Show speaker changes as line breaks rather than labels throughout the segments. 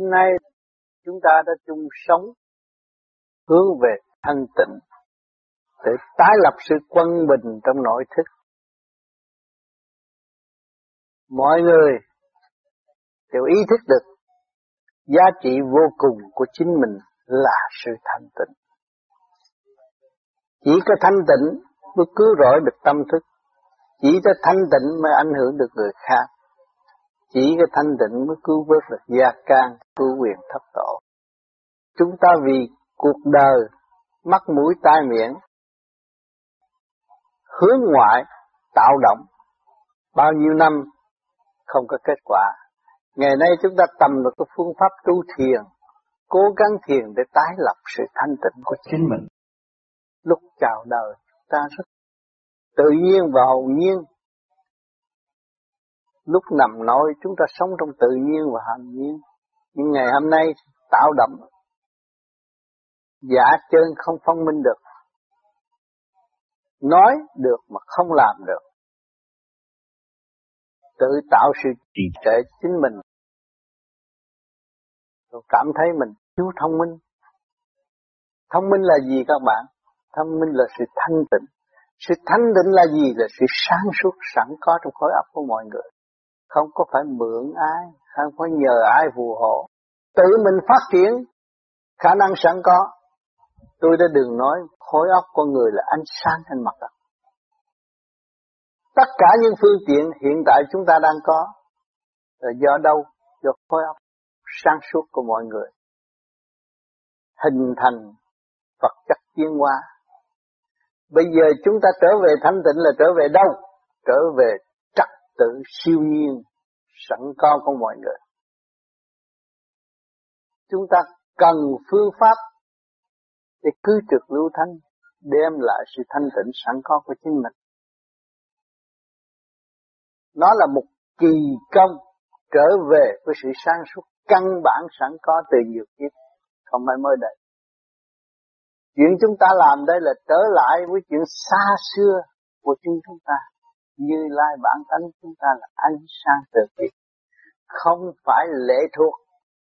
hôm nay chúng ta đã chung sống, hướng về thanh tịnh, để tái lập sự quân bình trong nội thức. Mọi người đều ý thức được giá trị vô cùng của chính mình là sự thanh tịnh. Chỉ có thanh tịnh mới cứu rỗi được tâm thức. Chỉ có thanh tịnh mới ảnh hưởng được người khác. Chỉ cái thanh định mới cứu vớt được gia can, cứu quyền thấp tổ. Chúng ta vì cuộc đời, mắt mũi tai miệng, hướng ngoại, tạo động, bao nhiêu năm không có kết quả. Ngày nay chúng ta tầm được cái phương pháp tu thiền, cố gắng thiền để tái lập sự thanh tịnh của chính mình. Lúc chào đời, ta rất tự nhiên và hồn nhiên. Lúc nằm nói chúng ta sống trong tự nhiên và hạnh nhiên. Nhưng ngày hôm nay tạo động giả chân không phân minh được. Nói được mà không làm được. Tự tạo sự trì trệ chính mình. Rồi cảm thấy mình thiếu thông minh. Thông minh là gì các bạn? Thông minh là sự thanh tịnh. Sự thanh tịnh là gì? Là sự sáng suốt, sẵn có trong khối óc của mọi người. Không có phải mượn ai, không có nhờ ai phù hộ. Tự mình phát triển, khả năng sẵn có. Tôi đã đừng nói khối óc con người là ánh sáng trên mặt đất. Tất cả những phương tiện hiện tại chúng ta đang có là do đâu? Do khối óc sáng suốt của mọi người. Hình thành vật chất tiến hóa Bây giờ chúng ta trở về thanh tịnh là trở về đâu? Trở về tự siêu nhiên sẵn có của mọi người. Chúng ta cần phương pháp để cứ trực lưu thanh đem lại sự thanh tịnh sẵn có của chính mình. Nó là một kỳ công trở về với sự sáng suốt căn bản sẵn có từ nhiều kiếp, không phải mới đây. Chuyện chúng ta làm đây là trở lại với chuyện xa xưa của chính chúng ta. Như lai bản tánh chúng ta là ánh sáng từ bi. Không phải lệ thuộc,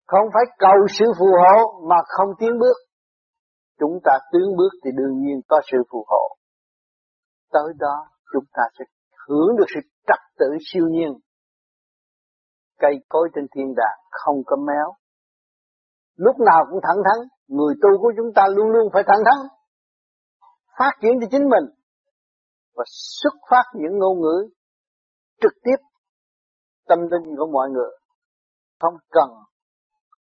không phải cầu sự phù hộ mà không tiến bước. Chúng ta tiến bước thì đương nhiên có sự phù hộ. Tới đó chúng ta sẽ hưởng được sự trật tự siêu nhiên. Cây cối trên thiên đàng không có méo. Lúc nào cũng thẳng thắn, Người tu của chúng ta luôn luôn phải thẳng thắn, phát triển cho chính mình và xuất phát những ngôn ngữ trực tiếp tâm linh của mọi người. Không cần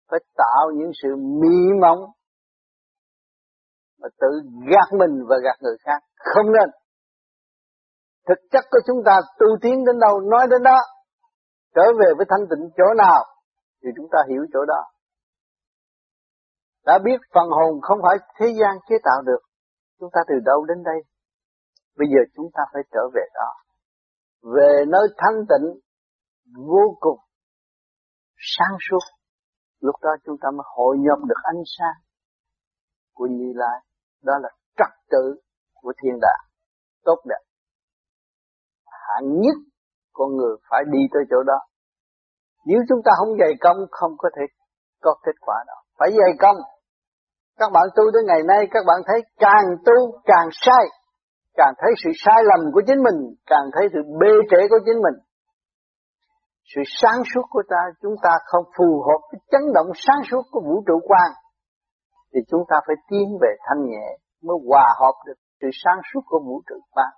phải tạo những sự mỹ mộng mà tự gạt mình và gạt người khác. Không nên. Thực chất của chúng ta tu tiến đến đâu nói đến đó. Trở về với thanh tịnh chỗ nào thì chúng ta hiểu chỗ đó đã biết phần hồn không phải thế gian chế tạo được, chúng ta từ đâu đến đây? Bây giờ chúng ta phải trở về đó. Về nơi thanh tịnh vô cùng sáng suốt. Lúc đó chúng ta mới hội nhập được ánh sáng của Như Lai. Đó là trật tự của thiên đàng. Tốt đẹp. Hạng nhất con người phải đi tới chỗ đó. Nếu chúng ta không dày công không có thể có kết quả đó. Phải dày công các bạn tu tới ngày nay các bạn thấy càng tu càng sai, càng thấy sự sai lầm của chính mình, càng thấy sự bê trễ của chính mình. Sự sáng suốt của ta chúng ta không phù hợp với chấn động sáng suốt của vũ trụ quan thì chúng ta phải tiến về thanh nhẹ mới hòa hợp được sự sáng suốt của vũ trụ quan.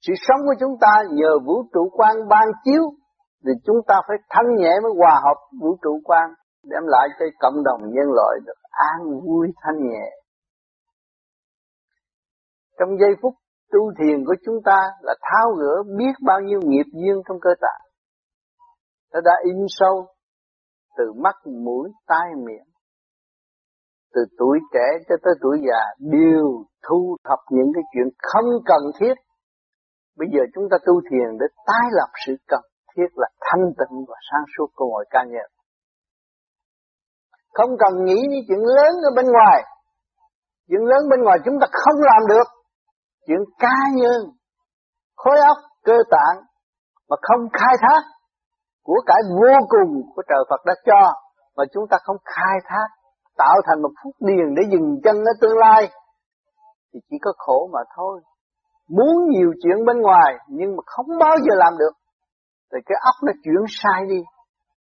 Sự sống của chúng ta nhờ vũ trụ quan ban chiếu thì chúng ta phải thanh nhẹ mới hòa hợp vũ trụ quan đem lại cho cộng đồng nhân loại được an vui thanh nhẹ. Trong giây phút tu thiền của chúng ta là tháo gỡ biết bao nhiêu nghiệp duyên trong cơ tạng. Nó đã in sâu từ mắt, mũi, tai, miệng. Từ tuổi trẻ cho tới tuổi già đều thu thập những cái chuyện không cần thiết. Bây giờ chúng ta tu thiền để tái lập sự cần thiết là thanh tịnh và sáng suốt của mọi ca nhân. Không cần nghĩ những chuyện lớn ở bên ngoài. Chuyện lớn bên ngoài chúng ta không làm được. Chuyện cá nhân, khối óc, cơ tạng mà không khai thác của cải vô cùng của trời Phật đã cho mà chúng ta không khai thác tạo thành một phút điền để dừng chân ở tương lai thì chỉ có khổ mà thôi. Muốn nhiều chuyện bên ngoài nhưng mà không bao giờ làm được thì cái óc nó chuyển sai đi.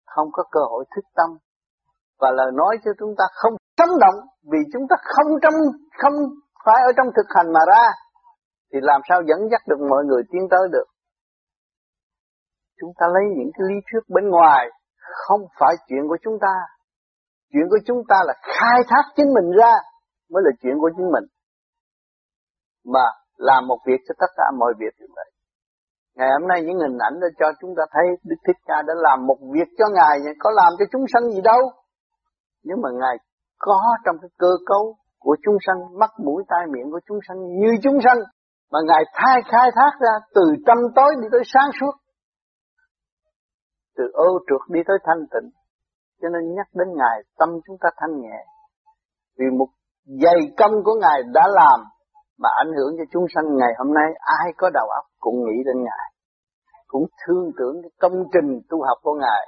Không có cơ hội thức tâm. Và lời nói cho chúng ta không sống động vì chúng ta không trong không phải ở trong thực hành mà ra thì làm sao dẫn dắt được mọi người tiến tới được? Chúng ta lấy những cái lý thuyết bên ngoài, không phải chuyện của chúng ta. Chuyện của chúng ta là khai thác chính mình ra mới là chuyện của chính mình. Mà làm một việc cho tất cả mọi việc như vậy. Ngày hôm nay những hình ảnh đã cho chúng ta thấy Đức Thích Ca đã làm một việc cho Ngài có làm cho chúng sanh gì đâu. Nhưng mà Ngài có trong cái cơ cấu của chúng sanh, mắt, mũi, tai miệng của chúng sanh như chúng sanh mà Ngài thay khai thác ra từ trăm tối đi tới sáng suốt. Từ ô trượt đi tới thanh tịnh. Cho nên nhắc đến Ngài, tâm chúng ta thanh nhẹ. Vì một dày công của Ngài đã làm mà ảnh hưởng cho chúng sanh ngày hôm nay, ai có đầu óc cũng nghĩ đến Ngài. Cũng thương tưởng cái công trình tu học của Ngài.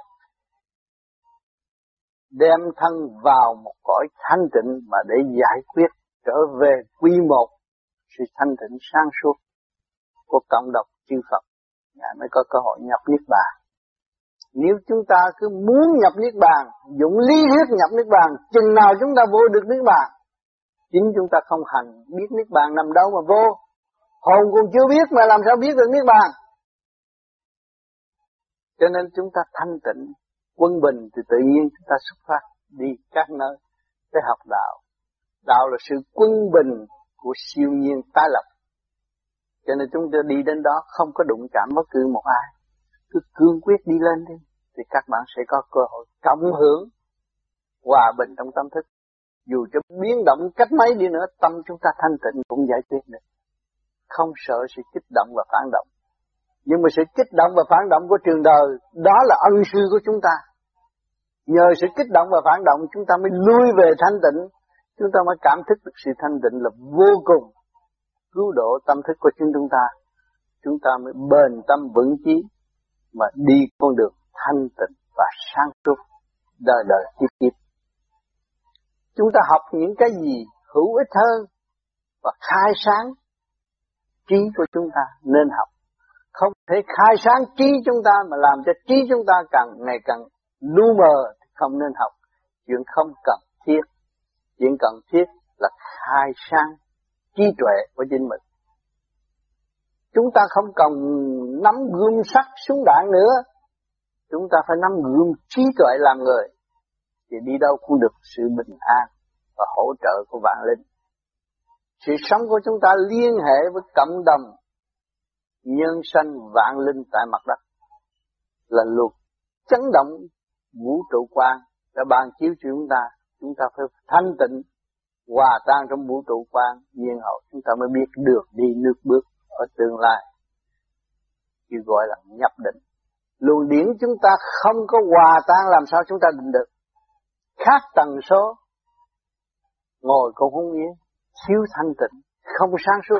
Đem thân vào một cõi thanh tịnh mà để giải quyết trở về quy một sự thanh tịnh sáng suốt của cộng đồng chư Phật Ngài mới có cơ hội nhập Niết Bàn. Nếu chúng ta cứ muốn nhập Niết Bàn, dụng lý thuyết nhập Niết Bàn, chừng nào chúng ta vô được Niết Bàn. Chính chúng ta không hành, biết Niết Bàn nằm đâu mà vô. Hồn còn chưa biết mà làm sao biết được Niết Bàn. Cho nên chúng ta thanh tịnh, quân bình thì tự nhiên chúng ta xuất phát đi các nơi để học đạo. Đạo là sự quân bình của siêu nhiên tái lập. Cho nên chúng ta đi đến đó không có đụng chạm bất cứ một ai. Cứ cương quyết đi lên đi, thì các bạn sẽ có cơ hội cộng hưởng hòa bình trong tâm thức. Dù cho biến động cách mấy đi nữa, tâm chúng ta thanh tịnh cũng giải quyết được. Không sợ sự kích động và phản động. Nhưng mà sự kích động và phản động của trường đời, đó là ân sư của chúng ta. Nhờ sự kích động và phản động, chúng ta mới lui về thanh tịnh, chúng ta mới cảm thức được sự thanh định là vô cùng. Cứu độ tâm thức của chúng chúng ta. Chúng ta mới bền tâm vững chí mà đi con đường thanh tịnh và sáng suốt đời đời kiếp kiếp. Chúng ta học những cái gì hữu ích hơn và khai sáng trí của chúng ta nên học. Không thể khai sáng trí chúng ta mà làm cho trí chúng ta càng ngày càng lu mờ thì không nên học. Chuyện không cần thiết chuyện cần thiết là khai sáng trí tuệ của chính mình. Chúng ta không cần nắm gươm sắt súng đạn nữa. Chúng ta phải nắm gươm trí tuệ làm người. Thì đi đâu cũng được sự bình an và hỗ trợ của vạn linh. Sự sống của chúng ta liên hệ với cộng đồng nhân sanh vạn linh tại mặt đất là luật chấn động vũ trụ quan đã ban chiếu cho chúng ta chúng ta phải thanh tịnh, hòa tan trong vũ trụ quan, nhiên hậu. Chúng ta mới biết được đi nước bước ở tương lai. Chỉ gọi là nhập định. Luồng điển chúng ta không có hòa tan làm sao chúng ta định được. Khác tần số, ngồi cũng không yên, thiếu thanh tịnh, không sáng suốt.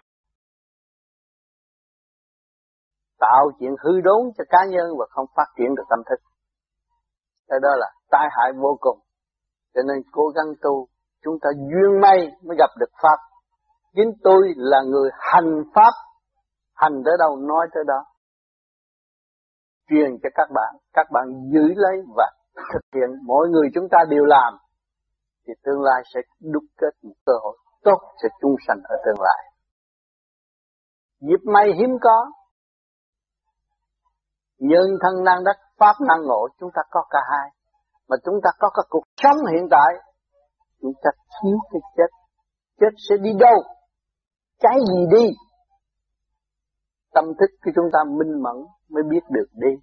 Tạo chuyện hư đốn cho cá nhân và không phát triển được tâm thức. Cái đó là tai hại vô cùng cho nên cố gắng tu chúng ta duyên may mới gặp được Pháp. Chính tôi là người hành Pháp, hành tới đâu nói tới đó. Truyền cho các bạn, các bạn giữ lấy và thực hiện mỗi người chúng ta đều làm, thì tương lai sẽ đúc kết một cơ hội tốt sẽ chung sanh ở tương lai. Dịp may hiếm có, nhân thân năng đắc, pháp năng ngộ, chúng ta có cả hai. Mà chúng ta có các cuộc sống hiện tại, chúng ta thiếu cái chết. Chết sẽ đi đâu? Cái gì đi? Tâm thức của chúng ta minh mẫn mới biết được đi.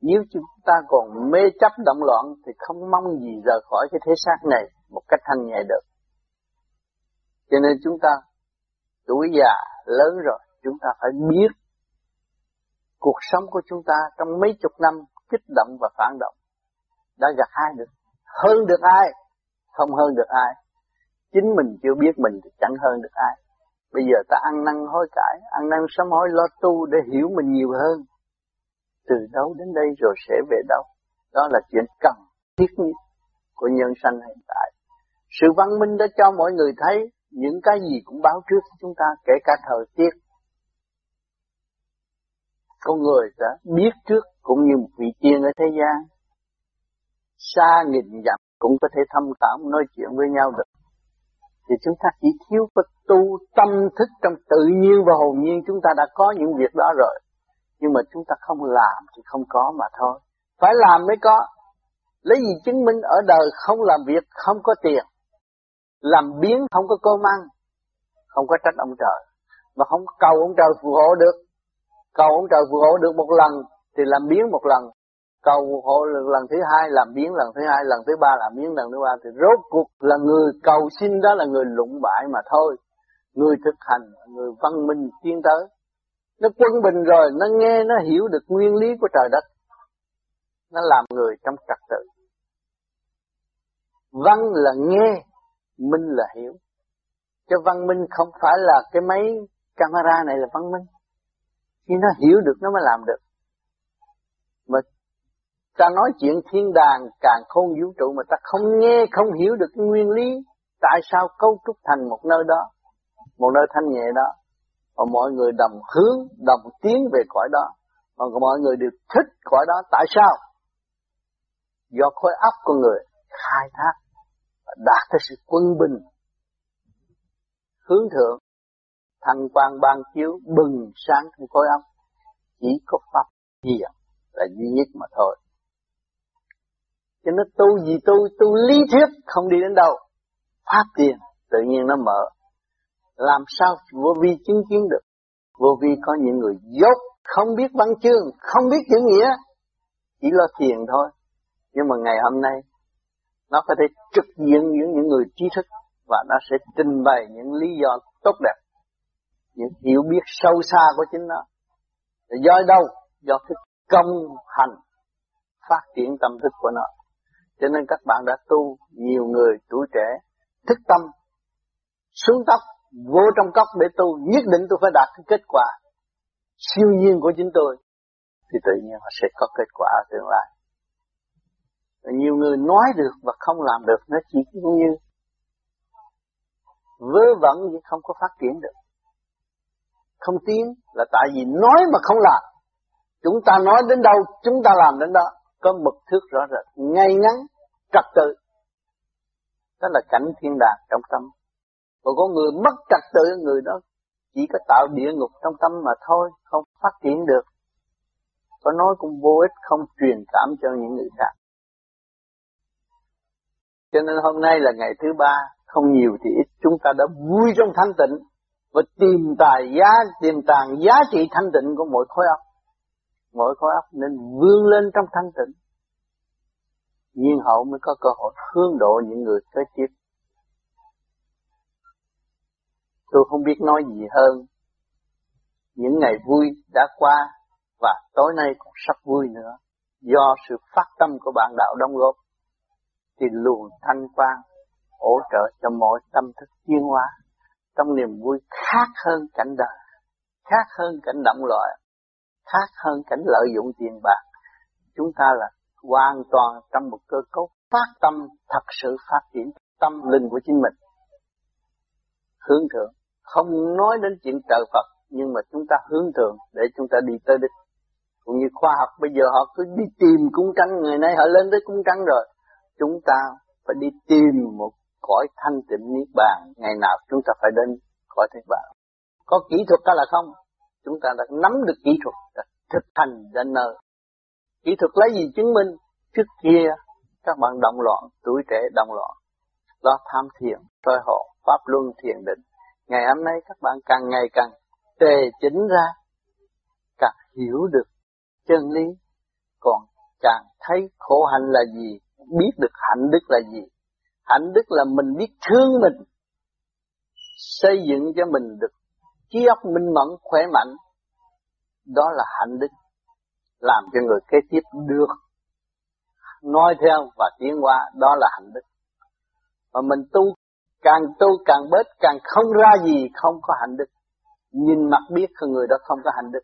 Nếu chúng ta còn mê chấp động loạn thì không mong gì rời khỏi cái thế xác này một cách thanh nhẹ được. Cho nên chúng ta, tuổi già, lớn rồi, chúng ta phải biết cuộc sống của chúng ta trong mấy chục năm kích động và phản động đã gặp ai được hơn được ai không hơn được ai. Chính mình chưa biết mình thì chẳng hơn được ai. Bây giờ ta ăn năn hối cải, ăn năn sám hối lo tu để hiểu mình nhiều hơn. từ đâu đến đây rồi sẽ về đâu. Đó là chuyện cần thiết nhất của nhân sanh hiện tại. Sự văn minh đã cho mọi người thấy những cái gì cũng báo trước chúng ta, kể cả thời tiết. Con người đã biết trước cũng như một vị tiên ở thế gian. Xa nghìn dặm cũng có thể thâm cảm, nói chuyện với nhau được. Thì chúng ta chỉ thiếu có tu tâm thức trong tự nhiên và hồn nhiên chúng ta đã có những việc đó rồi. Nhưng mà chúng ta không làm thì không có mà thôi. Phải làm mới có. Lấy gì chứng minh ở đời không làm việc, không có tiền. Làm biến không có cơm ăn. Không có trách ông trời. Mà không cầu ông trời phù hộ được. Cầu ông trời phù hộ được một lần thì làm biến một lần. Cầu hộ lần thứ hai làm biến lần thứ hai, lần thứ ba làm biến lần thứ ba thì rốt cuộc là người cầu xin đó là người lụng bại mà thôi. Người thực hành, người văn minh tiến tới. Nó quân bình rồi, nó nghe, nó hiểu được nguyên lý của trời đất. Nó làm người trong trật tự. Văn là nghe, minh là hiểu. Cho văn minh không phải là cái máy camera này là văn minh. Khi nó hiểu được nó mới làm được. Mà ta nói chuyện thiên đàng càng khôn vũ trụ mà ta không nghe, không hiểu được nguyên lý. Tại sao cấu trúc thành một nơi đó, một nơi thanh nhẹ đó. Và mọi người đồng hướng, đồng tiến về cõi đó. Mà mọi người đều thích cõi đó. Tại sao? Do khối óc con người khai thác đạt tới sự quân bình hướng thượng thanh quan ban chiếu bừng sáng trong khối óc chỉ có pháp hiền là duy nhất mà thôi cho nên tu gì tu tu lý thuyết, không đi đến đâu. Pháp tiền, tự nhiên nó mở. Làm sao vô vi chứng kiến được? Vô vi có những người dốt, không biết văn chương, không biết chữ nghĩa. Chỉ lo thiền thôi. Nhưng mà ngày hôm nay, nó có thể trực diện những những người trí thức và nó sẽ trình bày những lý do tốt đẹp, những hiểu biết sâu xa của chính nó. Do đâu? Do cái công hành, phát triển tâm thức của nó cho nên các bạn đã tu, nhiều người tuổi trẻ, thức tâm, xuống tóc, vô trong cốc để tu, nhất định tôi phải đạt cái kết quả siêu nhiên của chính tôi. Thì tự nhiên họ sẽ có kết quả ở tương lai. Nhiều người nói được và không làm được, nó chỉ như vớ vẩn nhưng không có phát triển được. Không tiến là tại vì nói mà không làm. Chúng ta nói đến đâu, chúng ta làm đến đó có mực thước rõ rệt ngay ngắn trật tự. Đó là cảnh thiên đàng trong tâm. Còn có người mất trật tự người đó chỉ có tạo địa ngục trong tâm mà thôi không phát triển được. Có nói cũng vô ích không truyền cảm cho những người khác. Cho nên hôm nay là ngày thứ ba, không nhiều thì ít, chúng ta đã vui trong thanh tịnh và tìm tài giá, tìm tàng giá trị thanh tịnh của mỗi khối óc. Mỗi khối óc nên vươn lên trong thanh tịnh. Nhiên hậu mới có cơ hội hướng độ những người kế tiếp. Tôi không biết nói gì hơn. Những ngày vui đã qua và tối nay còn sắp vui nữa. Do sự phát tâm của bạn đạo đóng góp thì luồng thanh quan hỗ trợ cho mọi tâm thức chuyên hóa trong niềm vui khác hơn cảnh đời, khác hơn cảnh động loạn khác hơn cảnh lợi dụng tiền bạc. Chúng ta là hoàn toàn trong một cơ cấu phát tâm thật sự phát triển tâm linh của chính mình. Hướng thượng, không nói đến chuyện trợ Phật, nhưng mà chúng ta hướng thượng để chúng ta đi tới đích. Cũng như khoa học bây giờ họ cứ đi tìm cung trăng, ngày nay họ lên tới cung trăng rồi chúng ta phải đi tìm một cõi thanh tịnh niết bàn ngày nào chúng ta phải đến cõi niết bàn có kỹ thuật hay là không chúng ta đã nắm được kỹ thuật đã thực hành đến nơi kỹ thuật lấy gì chứng minh? Trước kia các bạn động loạn tuổi trẻ động loạn. Lo tham thiền soi hộ pháp luân thiền định. Ngày hôm nay các bạn càng ngày càng tề chỉnh ra càng hiểu được chân lý. Còn càng thấy khổ hạnh là gì biết được hạnh đức là gì. Hạnh đức là mình biết thương mình, xây dựng cho mình được trí óc minh mẫn, khỏe mạnh. Đó là hạnh đức, làm cho người kế tiếp được nói theo và tiến qua đó là hạnh đức. Mà mình tu, càng tu càng bớt, càng không ra gì, không có hạnh đức. Nhìn mặt biết người đó không có hạnh đức.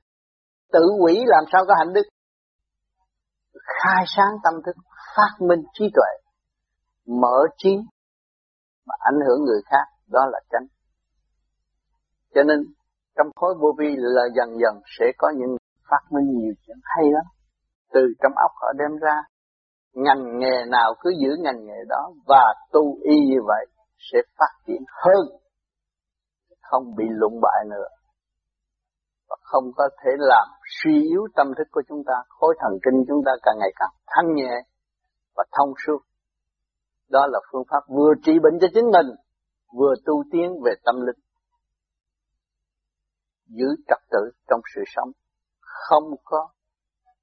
Tự quỷ làm sao có hạnh đức? khai sáng tâm thức phát minh trí tuệ mở trí mà ảnh hưởng người khác đó là tránh cho nên, trong khối vô vi là dần dần sẽ có những phát minh nhiều chuyện hay lắm. Từ trong óc họ đem ra, ngành nghề nào cứ giữ ngành nghề đó và tu y như vậy sẽ phát triển hơn, không bị lụng bại nữa. Và không có thể làm suy yếu tâm thức của chúng ta, khối thần kinh chúng ta càng ngày càng thanh nhẹ và thông suốt. Đó là phương pháp vừa trị bệnh cho chính mình, vừa tu tiến về tâm linh giữ trật tự trong sự sống, không có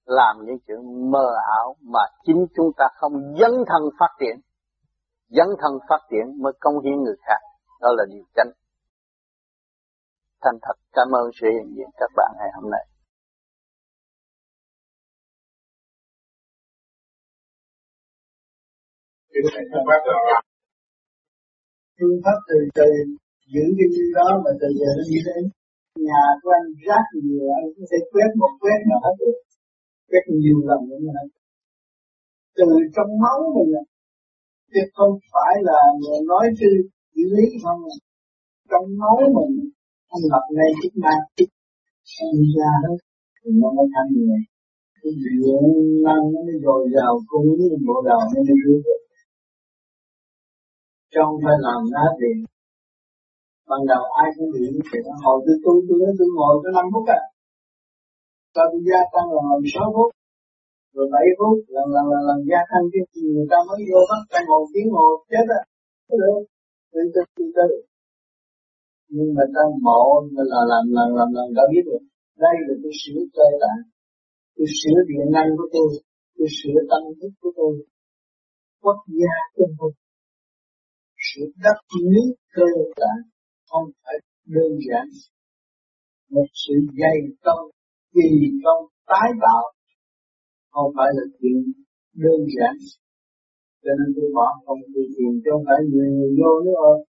làm những chuyện mơ ảo mà chính chúng ta không dấn thân phát triển. Dấn thân phát triển mới công hiến người khác, đó là điều chánh. Thành thật, cảm ơn sự hiện diện các bạn ngày hôm nay.
Phương pháp từ từ giữ cái chữ đó mà từ giờ nó như thế nhà của anh rác nhiều, anh cũng sẽ quét một quét mà hết được quét nhiều lần nữa mà. Từ trong máu mình à. chứ không phải là người nói từ lý không à. trong máu mình, anh lập ngay chức năng chức anh ra đó nó mới thành người. Cái điện năng nó mới dồi dào cung như bộ đầu nó mới rước được. Trong phải làm ra tiền ban đầu ai cũng bị như vậy hồi tôi tu tôi nói tôi ngồi có năm phút à. Sau tôi gia tăng là ngồi sáu phút. Rồi bảy phút lần lần lần lần gia tăng cái người ta mới vô bắt ta ngồi tiếng ngồi chết á. Có được tôi tôi nhưng mà ta mộ là làm lần lần lần đã biết được đây là tôi sửa cơ bản, tôi sửa điện năng của tôi. Tôi sửa tâm thức của tôi. Quốc gia của tôi. Sự đắc lý cơ bản không phải đơn giản một sự dày công kỳ công tái tạo, không phải là chuyện đơn giản. Cho nên tôi bỏ không tôi tìm cho không phải nhiều người vô nữa không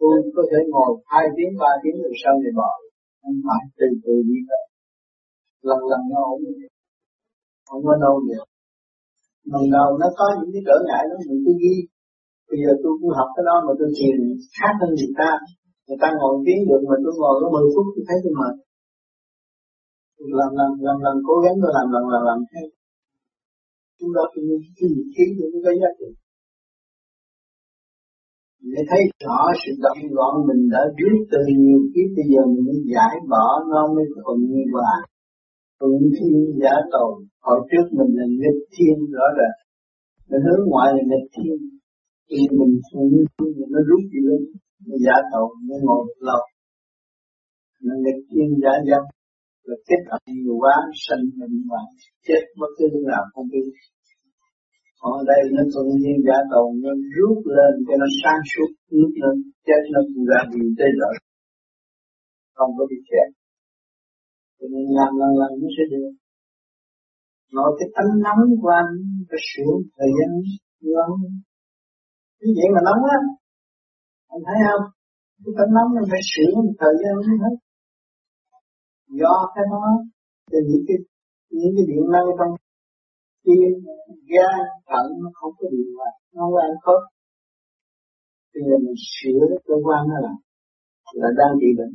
tôi có thể ngồi hai tiếng, ba tiếng rồi sau này bỏ không phải, từ từ đi tới lần lần nó ổn không có đâu nhiều lần đầu nó có những cái trở ngại đó mình cứ ghi. Bây giờ tôi cũng học cái đó mà tôi thiền khác hơn người ta người ta ngồi tiếng được mà tôi ngồi có 10 phút tôi thấy tôi mệt. Làm làm làm làm, cố gắng tôi làm lần làm làm thế. Chúng ta thì cái gì khí tôi cũng có giá trị. Để thấy rõ sự động loạn mình đã biết từ nhiều kiếp bây giờ mình mới giải bỏ, nó mới thuận như hòa. Thuận thiên giả tồn. Hồi trước mình là nghịch thiên, rõ ràng. Mình hướng ngoại là nghịch thiên. Thì mình thuận thiên nó rút đi lên giả tồn mới ngồi lâu. Nó nghịch thiên giả dâm. Là kết hợp nhiều quá, sanh bệnh và chết bất cứ lúc nào không biết. Ở đây nó thuận nhiên giả tồn nó rút lên, cho nó sáng suốt, nước lên, chết nó cũng ra vì tê rồi. Không có bị chết. Cho nên làm lần lần nó sẽ được. Nói cái tánh nóng của anh phải sửa thời gian lâu cái gì mà nóng á anh thấy không? Cái tấm nóng nó phải sửa một thời gian mới hết. Do cái đó thì những cái những cái điện năng trong tim, gan, thận nó không có điều hòa, nó không ăn khớp. Thì mình sửa cơ quan nó là là đang bị bệnh.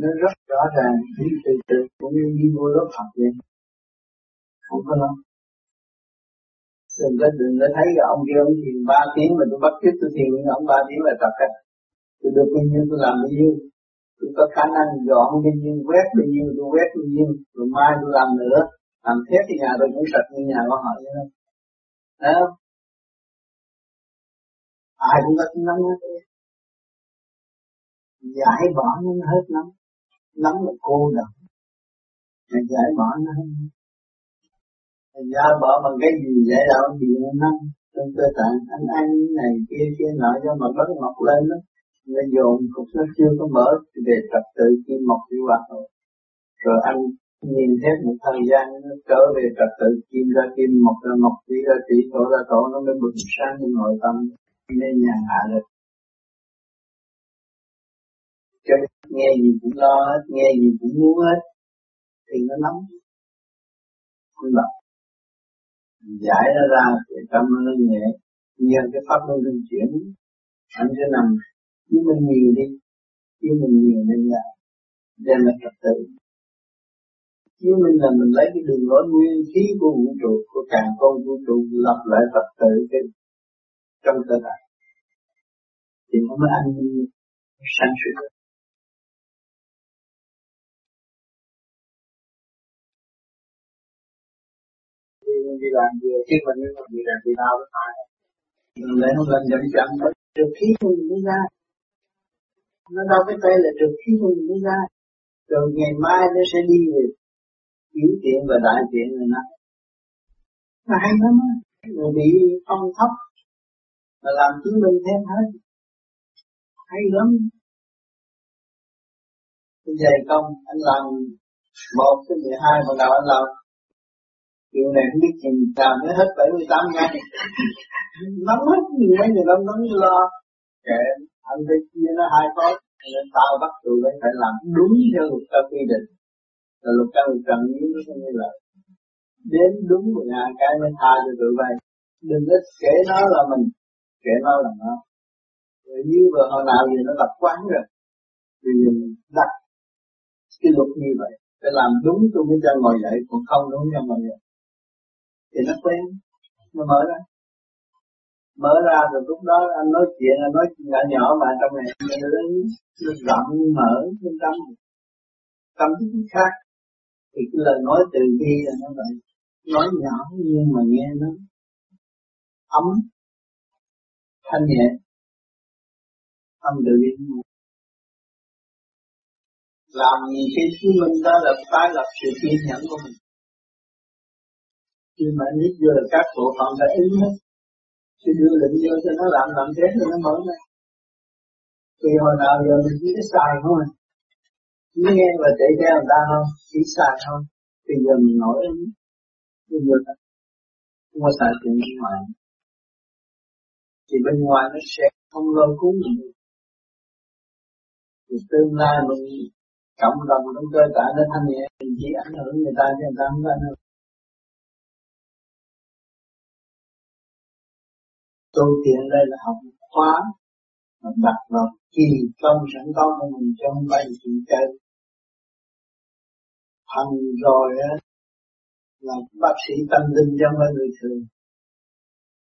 Nó rất rõ ràng đi từ từ cũng như đi vô lớp học vậy. Không có lo đừng có đừng có thấy cái ông kia ông thiền ba tiếng mà tôi bắt chước tôi thiền nhưng ông ba tiếng là tập cách tôi được bao nhiêu tôi làm bao nhiêu. Tôi có khả năng dọn bao nhiêu, quét bao nhiêu, tôi quét bao nhiêu, rồi mai tôi làm nữa. Làm thép thì nhà tôi cũng sạch như nhà của họ vậy không không? Ai cũng có tính nóng hết giải bỏ nó hết nóng. Nóng là cô độc. Mà giải bỏ nó hết ra bỏ bằng cái gì giải đạo gì nó nóng trong cơ tạng anh ăn này, kia kia, nọ cho mà bất mọc lên đó, nó dồn cục nó chưa có mở về trật tự kim mọc đi hoạt rồi rồi anh nhìn hết một thời gian, nó trở về trật tự, kim ra kim, mọc ra mọc đi ra trị tổ ra tổ, nó mới bừng sáng trong nội tâm nên nhà hạ được. Cho nghe gì cũng lo hết, nghe gì cũng muốn hết, thì nó nóng. Không đọc giải nó ra thì tâm nó nhẹ. Nhờ cái pháp luân luân chuyển, anh sẽ nằm chứ mình nhiều đi chứ mình nhiều nên là đem lại trật tự. Chứ mình là mình lấy cái đường lối nguyên khí của vũ trụ, của càng con vũ trụ, lập lại trật tự cái trong cơ thể. Thì nó mới an nhiên sáng suốt.
Đi làm vừa chứ mình đi làm thì nào nó phải.
Lấy không lên chậm chậm được khí mình mới ra. Nó đâu cái tay là được khí mình mới ra. Rồi ngày mai nó sẽ đi về. Chuyển tiện và đại tiện rồi nó. Nó hay lắm á. Người bị phong thấp là làm chứng minh thêm hết hay lắm. Cái dày công, anh làm một, cái mười hai mà đầu anh làm điều này không biết chừng làm nó hết 78 ngày. Nóng hết mấy người đông nóng như lo. Kệ, anh phải chia nó hai khối nên tao bắt tụi bay phải làm đúng theo luật ta quy định. Là luật ta luật trần như nó không như là đến đúng một ngàn cái mới tha cho tụi bay. Đừng có kể nó là mình, kể nó là nó. Rồi như vừa hồi nào thì nó lập quán rồi. Thì mình đặt cái luật như vậy, phải làm đúng tôi mới cho ngồi dậy, còn không đúng cho ngồi dậy thì nó quen, nó mở ra. Mở ra rồi lúc đó anh nói chuyện, anh nói chuyện nhỏ nhỏ mà trong này nó nó rộng, mở bên tâm. Tâm thức khác. Thì cái lời nói từ bi là nó vậy. Nói nhỏ nhưng mà nghe nó ấm, thanh nhẹ. Tâm tự nhiên làm gì cái chứng minh đó là tái lập sự kiên nhẫn của mình khi mà biết vô là các bộ phận đã ứng hết. Thì đưa lệnh vô cho nó làm làm thế rồi nó mở ra. Thì hồi nào giờ mình chỉ biết xài thôi. À Chỉ nghe và chạy theo người ta không Chỉ xài thôi. Thì giờ mình nổi ứng Bây giờ không có xài tiền bên ngoài. Thì bên ngoài nó sẽ không lôi cuốn mình Thì tương lai mình cộng đồng trong cơ thể nó thanh nhẹ mình chỉ ảnh hưởng người ta cho người ta không có ảnh hưởng. Tu thiện đây là học khóa mà đặt vào kỳ công sẵn có của mình trong bay chuyện chơi. Thành rồi á, là bác sĩ tâm linh trong mọi người thường.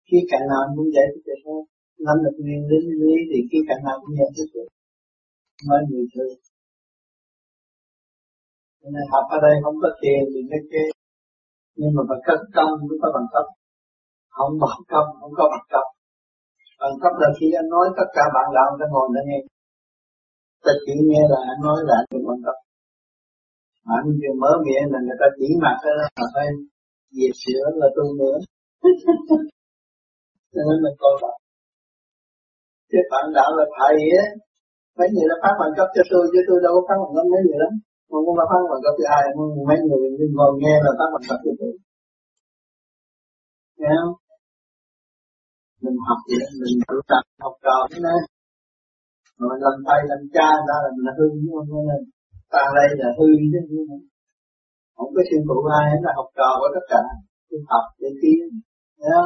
Khi cạnh nào cũng giải thích được hết nắm được nguyên lý lý thì khi cạnh nào cũng giải thích được mới người thường. Nên học ở đây không có tiền thì nó chê nhưng mà phải cất công mới có bằng cấp không bằng cấp không có bằng cấp bằng cấp là khi anh nói tất cả bạn đạo đang ngồi để nghe. Ta chỉ nghe là anh nói là anh bằng cấp mà anh vừa mở miệng là người ta chỉ mặt đó là phải dịp sửa là tu nữa. Cho nên mình coi đó. Chứ bạn đạo là thầy á, mấy người đã phát bằng cấp cho tôi, chứ tôi đâu có phát bằng cấp mấy người lắm. Không có phát bằng cấp cho ai, mấy người ngồi nghe là phát bằng cấp cho tôi. Nghe không? Mình học vậy mình tự tập học trò thế này rồi làm thầy làm cha ra là mình là hư chứ không? Nên ta đây là hư chứ không? Có sư phụ ai hết, là học trò của tất cả. Tu học để tiến nhá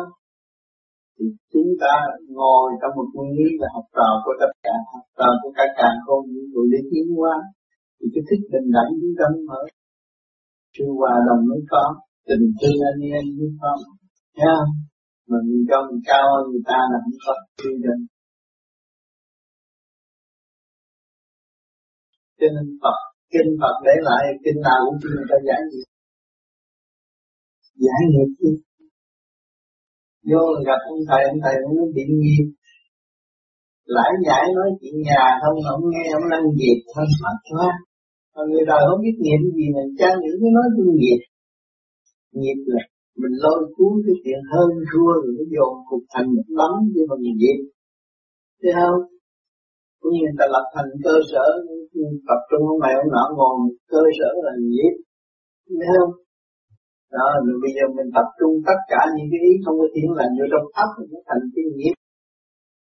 thì chúng ta ngồi trong một nguyên lý là học trò của tất cả, học trò của cả càng không những người để tiến qua thì cái thích bình đẳng chúng ta mới mở. Sự hòa đồng mới có, tình thương anh em mới có. Nha mà mình cho mình cao hơn người ta là không có quy định cho nên Phật, kinh Phật để lại, kinh nào cũng cho người ta giải nghiệp giải nghiệp chứ. Vô gặp ông thầy ông thầy cũng bị nghiệp lại giải nói chuyện nhà, không ông nghe ông năng việc thôi mặt quá. Mà người đời không biết nghiệp gì mình trang những cái nói chung nghiệp. Nghiệp là mình lôi cuốn cái chuyện hơn thua rồi nó dồn cục thành một đống để mà mình dịp thấy không? Cũng như người ta lập thành cơ sở, tập trung ông này ông nọ ngồi cơ sở là dịp thấy không? Đó, rồi bây giờ mình tập trung tất cả những cái ý không có thiện lành vô trong ấp nó thành cái nghiệp.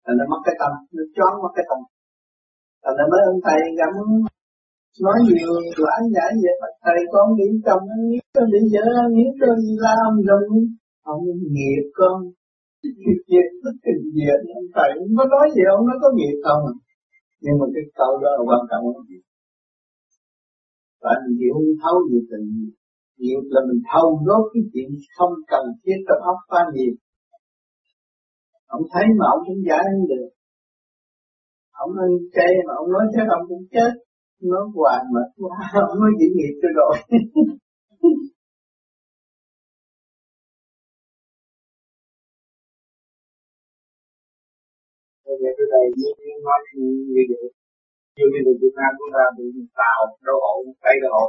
Là nó mất cái tâm, nó choáng mất cái tâm. Là nó mới ông thầy gắm nói nhiều lãng giải về Phật thầy, con nghĩ chồng anh nghĩ con đi vợ anh nghĩ con đi la ông rừng ông nghiệp con. Việc tất tình nghiệp, ông thầy cũng có nói gì, ông nó có nghiệp không à. nhưng mà cái câu đó là quan trọng lắm và anh hiểu không thấu nhiều tình nhiều là mình thâu rốt cái chuyện không cần thiết trong óc ta nhiều. Ông thấy mà ông cũng giải không được. Ông ăn chay mà ông nói chết ông cũng chết nói hoài mệt quá ông nói chịu nghiệp cho rồi.
Bây giờ cái này như nói như vậy như bây giờ Việt Nam chúng ta bị tàu đau hộ tay đau hộ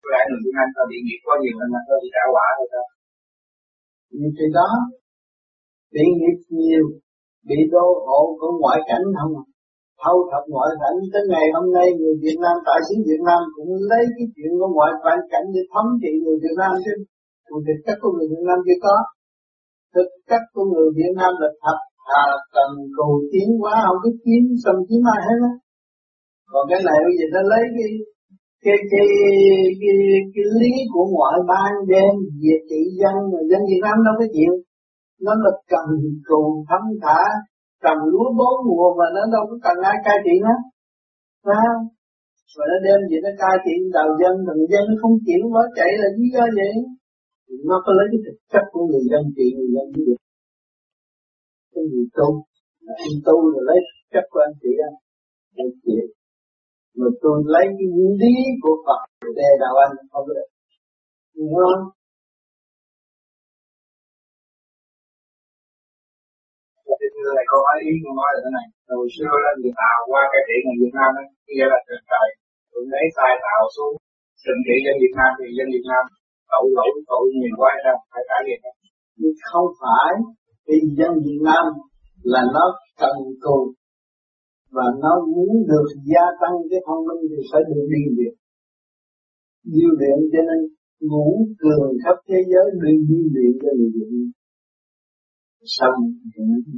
có lẽ người Việt Nam ta bị nghiệp có nhiều hơn là ta bị trả quả rồi sao
như thế đó bị nghiệp nhiều bị đô hộ của ngoại cảnh không à thâu thập ngoại cảnh tới ngày hôm nay người Việt Nam tại xứ Việt Nam cũng lấy cái chuyện của ngoại cảnh để thấm trị người Việt Nam chứ. Còn thực chất của người Việt Nam chưa có. Thực chất của người Việt Nam là thật thà cần cầu tiến quá không biết kiếm xâm chiếm ai hết á. Còn cái này bây giờ nó lấy cái cái cái cái, cái lý của ngoại bang đem về trị dân mà dân Việt Nam đâu có chịu. Nó là cần cù thấm thả trồng lúa bốn mùa mà nó đâu có cần ai cai trị nó phải không và nó đem gì nó cai trị đầu dân mà dân, nó không chịu nó chạy là lý do vậy nó có lấy cái thực chất của người dân trị, người dân mới được. Cái gì tu anh tu rồi lấy thực chất của anh chị anh anh chị mà tôi lấy cái lý của Phật để đạo anh, không được. Đúng
thì thưa thầy con nói ý con nói là thế này. Hồi xưa lên người Tàu qua cái trị người Việt Nam ấy nghĩa là trời trời. Tụi lấy sai Tàu xuống, trừng trị dân Việt Nam thì dân Việt Nam tội lỗi, tội nhiều quá ra phải trả nghiệp
không phải vì dân Việt Nam là nó cần cù. Và nó muốn được gia tăng cái thông minh thì phải được đi điện điều điện cho nên ngũ cường khắp thế giới được diêu điện cho người Việt Nam xong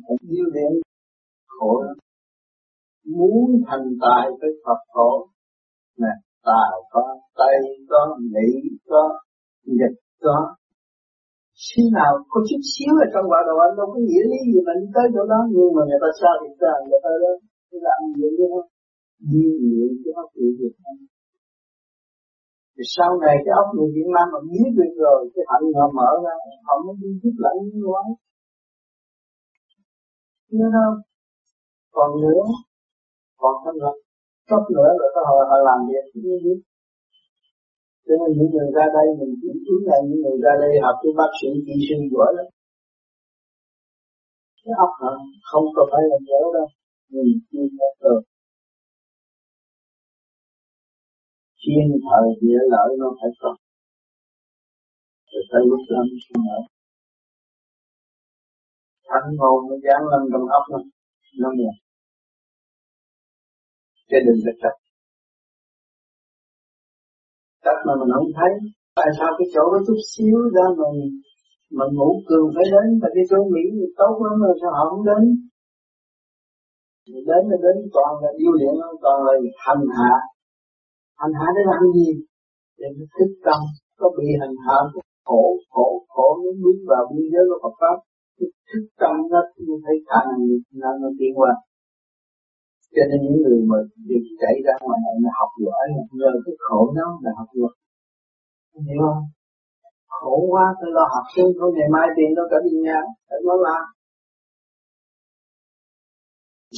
phải diêu đến khổ lắm. Muốn thành tài với Phật khổ nè, tài có, tay có mỹ có nhật có. Khi nào có chút xíu ở trong quả đầu anh đâu có nghĩa lý gì mình tới chỗ đó, nhưng mà người ta sao thì sao người ta đó cái làm gì chứ. Không đi luyện chứ không chịu được Nam thì sau này cái ốc người Việt Nam mà biết được rồi, cái hạnh họ mở ra, họ mới đi giúp lãnh như quá nhớ không còn nữa còn không nữa chút nữa là có họ, họ làm việc như biết. Cho nên những người ra đây mình chỉ chú là những người ra đây học cái bác sĩ kỹ sư giỏi lắm. Cái học hả không có phải là dẻo đâu mình chuyên hết được. Chuyên thời địa lợi nó phải có. Rồi tới lúc đó mới sinh ở thánh ngôn nó dán lên trong ốc nó nó mù chứ đừng được chấp cách mà mình không thấy, tại sao cái chỗ nó chút xíu ra mình mình ngủ cường phải đến? Tại cái chỗ Mỹ tốt lắm rồi, sao họ không đến? Đến là đến toàn là yêu luyện, toàn là hành hạ. Hành hạ để làm gì? Để nó thức tâm. Có bị hành hạ khổ khổ khổ nó bước vào biên giới của Phật pháp thức tâm nó thấy khả năng nó nó tiến qua cho nên những người mà việc chạy ra ngoài này là học giỏi người cái khổ nó là học giỏi. Hiểu không? Khổ quá, tôi lo học sinh không ngày mai tiền đâu cả đi nhà, phải nó làm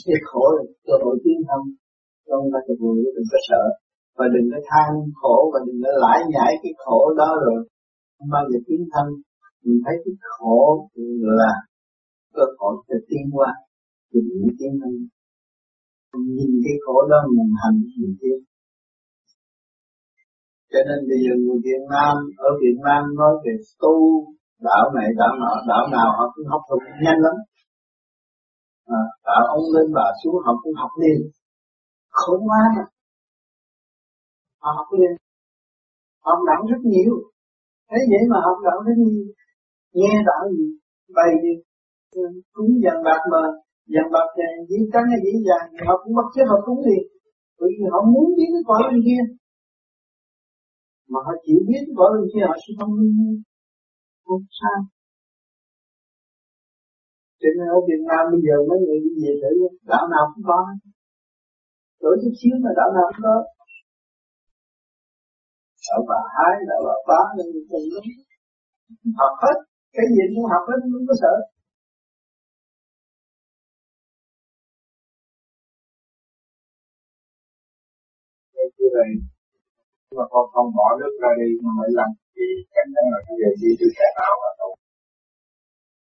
cái khổ là cơ hội tiến thân, không phải thực vui đừng có sợ. Và đừng có than khổ và đừng có lãi nhảy cái khổ đó rồi, không bao giờ tiến thân mình thấy cái khổ là cơ hội để tiến qua thì mình tiến thân nhìn cái khổ đó mình hành mình tiến cho nên bây giờ người Việt Nam ở Việt Nam nói về tu đạo này đạo nọ đạo nào họ cũng học thuộc nhanh lắm. À, đạo ông lên bà xuống họ cũng học liền. Khổ quá mà họ học liền. Học đạo rất nhiều. Thế vậy mà học đạo rất nhiều nghe đạo gì? Bày gì ừ, cúng dần bạc mà. Dần bạc này dĩ trắng hay dĩ vàng họ cũng bắt chước họ cúng liền. Bởi vì họ muốn biết cái quả bên kia. Mà họ chỉ biết cái quả bên kia, họ sẽ không không sao. Cho nên ở Việt Nam bây giờ mấy người đi về thử đạo nào cũng có. Đổi chút xíu mà đạo nào cũng có. Đạo bà hai đạo bà ba nên cùng lắm học hết cái gì cũng học hết không có sợ.
Như vậy mà con không bỏ nước ra đi mà mới làm thì chắc chắn là cái về đi từ sẽ tạo và đâu